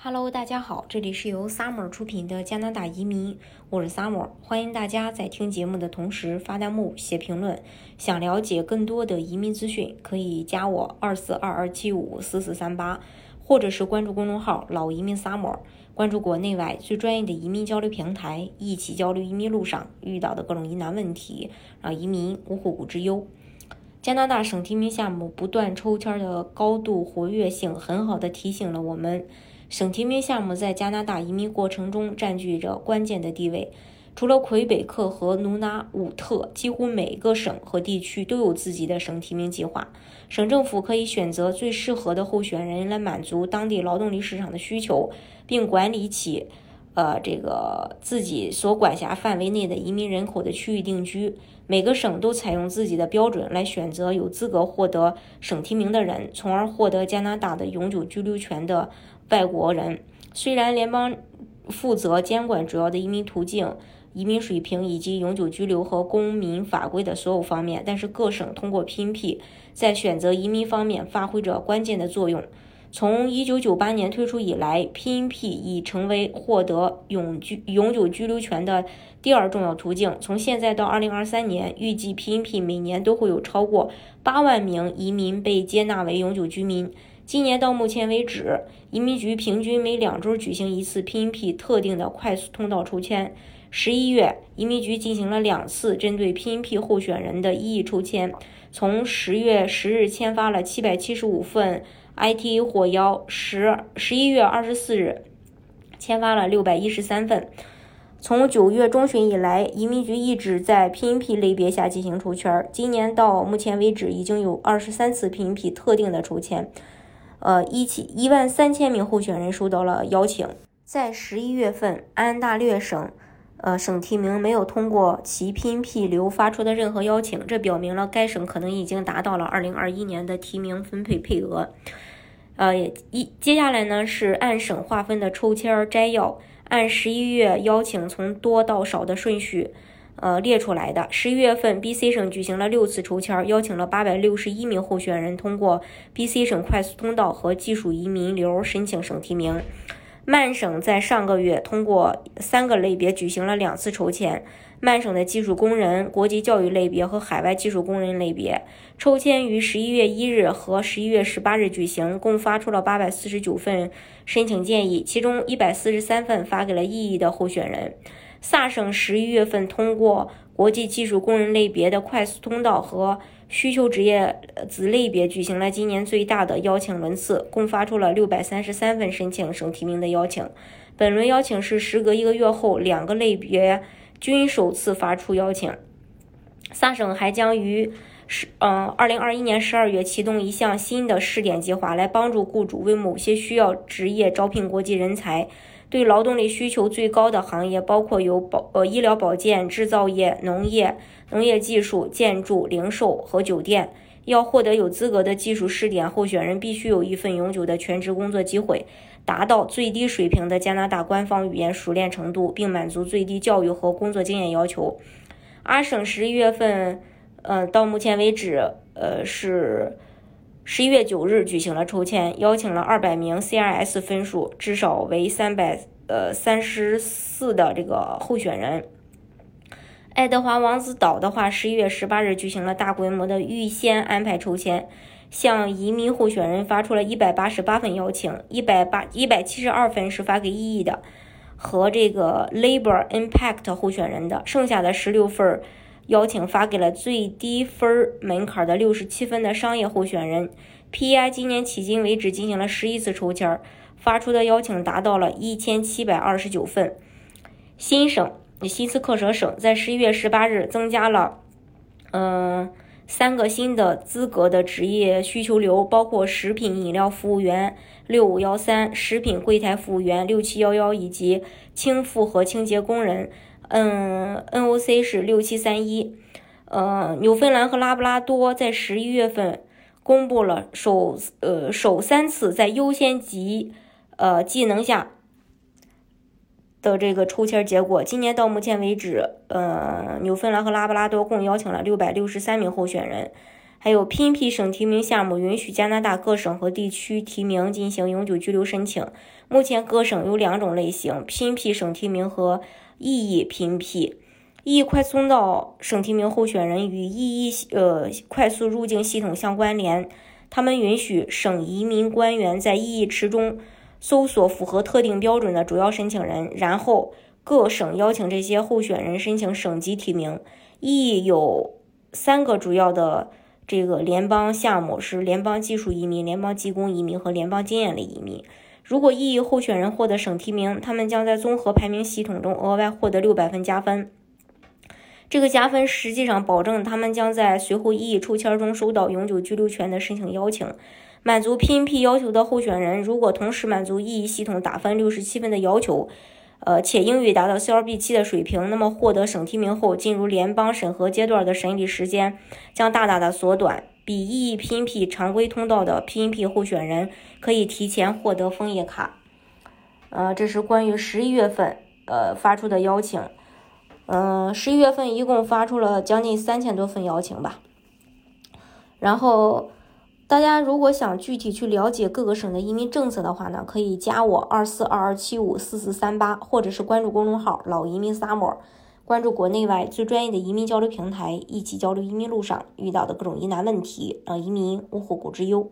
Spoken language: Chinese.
Hello，大家好，这里是由 Summer 出品的加拿大移民，我是 Summer，欢迎大家在听节目的同时发弹幕、写评论。想了解更多的移民资讯，可以加我二四二二七五四四三八，或者是关注公众号“老移民 Summer”，关注国内外最专业的移民交流平台，一起交流移民路上遇到的各种疑难问题，让移民无后顾之忧。加拿大省提名项目不断抽签的高度活跃性，很好的提醒了我们。省提名项目在加拿大移民过程中占据着关键的地位。除了魁北克和努纳武特，几乎每个省和地区都有自己的省提名计划。省政府可以选择最适合的候选人来满足当地劳动力市场的需求，并管理起，呃，这个自己所管辖范围内的移民人口的区域定居。每个省都采用自己的标准来选择有资格获得省提名的人，从而获得加拿大的永久居留权的。外国人虽然联邦负责监管主要的移民途径、移民水平以及永久居留和公民法规的所有方面，但是各省通过拼批在选择移民方面发挥着关键的作用。从1998年推出以来，PNP 已成为获得永居永久居留权的第二重要途径。从现在到2023年，预计 PNP 每年都会有超过8万名移民被接纳为永久居民。今年到目前为止，移民局平均每两周举行一次 PNP 特定的快速通道抽签。十一月，移民局进行了两次针对 PNP 候选人的异议抽签，从十月十日签发了七百七十五份 IT 火妖，十十一月二十四日签发了六百一十三份。从九月中旬以来，移民局一直在 PNP 类别下进行抽签。今年到目前为止，已经有二十三次 PNP 特定的抽签。呃，一起一万三千名候选人收到了邀请。在十一月份，安大略省，呃，省提名没有通过其 PNP 流发出的任何邀请，这表明了该省可能已经达到了二零二一年的提名分配配额。呃，一接下来呢是按省划分的抽签摘要，按十一月邀请从多到少的顺序。呃，列出来的十一月份，BC 省举行了六次抽签，邀请了八百六十一名候选人通过 BC 省快速通道和技术移民流申请省提名。曼省在上个月通过三个类别举行了两次抽签，曼省的技术工人、国际教育类别和海外技术工人类别抽签于十一月一日和十一月十八日举行，共发出了八百四十九份申请建议，其中一百四十三份发给了异议的候选人。萨省十一月份通过国际技术工人类别的快速通道和需求职业子类别举行了今年最大的邀请轮次，共发出了六百三十三份申请省提名的邀请。本轮邀请是时隔一个月后两个类别均首次发出邀请。萨省还将于十嗯二零二一年十二月启动一项新的试点计划，来帮助雇主为某些需要职业招聘国际人才。对劳动力需求最高的行业包括有保呃医疗保健、制造业、农业、农业技术、建筑、零售和酒店。要获得有资格的技术试点候选人，必须有一份永久的全职工作机会，达到最低水平的加拿大官方语言熟练程度，并满足最低教育和工作经验要求。阿省十一月份，呃，到目前为止，呃是。十一月九日举行了抽签，邀请了二百名 CRS 分数至少为三百呃三十四的这个候选人。爱德华王子岛的话，十一月十八日举行了大规模的预先安排抽签，向移民候选人发出了一百八十八份邀请，一百八一百七十二份是发给异议的和这个 Labor Impact 候选人的，剩下的十六份。邀请发给了最低分门槛的六十七分的商业候选人。PI 今年迄今为止进行了十一次抽签，发出的邀请达到了一千七百二十九份。新省新斯克舍省在十一月十八日增加了，嗯，三个新的资格的职业需求流，包括食品饮料服务员六五幺三、食品柜台服务员六七幺幺以及轻负荷清洁工人。嗯，NOC 是六七三一。呃，纽芬兰和拉布拉多在十一月份公布了首呃首三次在优先级呃技能下的这个抽签结果。今年到目前为止，呃，纽芬兰和拉布拉多共邀请了六百六十三名候选人。还有 PNP 省提名项目允许加拿大各省和地区提名进行永久居留申请。目前各省有两种类型：PNP 省提名和 EE PNP。EE 快速通道省提名候选人与异议呃快速入境系统相关联，他们允许省移民官员在异议池中搜索符合特定标准的主要申请人，然后各省邀请这些候选人申请省级提名。EE 有三个主要的。这个联邦项目是联邦技术移民、联邦技工移民和联邦经验类移民。如果异议候选人获得省提名，他们将在综合排名系统中额外获得六百分加分。这个加分实际上保证他们将在随后异议抽签中收到永久居留权的申请邀请。满足 PNP 要求的候选人，如果同时满足 EE 系统打分六十七分的要求。呃，且英语达到 CLB 七的水平，那么获得省提名后进入联邦审核阶段的审理时间将大大的缩短。比 EE PNP 常规通道的 PNP 候选人可以提前获得枫叶卡。呃，这是关于十一月份呃发出的邀请。嗯，十一月份一共发出了将近三千多份邀请吧。然后。大家如果想具体去了解各个省的移民政策的话呢，可以加我二四二二七五四四三八，或者是关注公众号“老移民 summer”，关注国内外最专业的移民交流平台，一起交流移民路上遇到的各种疑难问题，让移民无后顾之忧。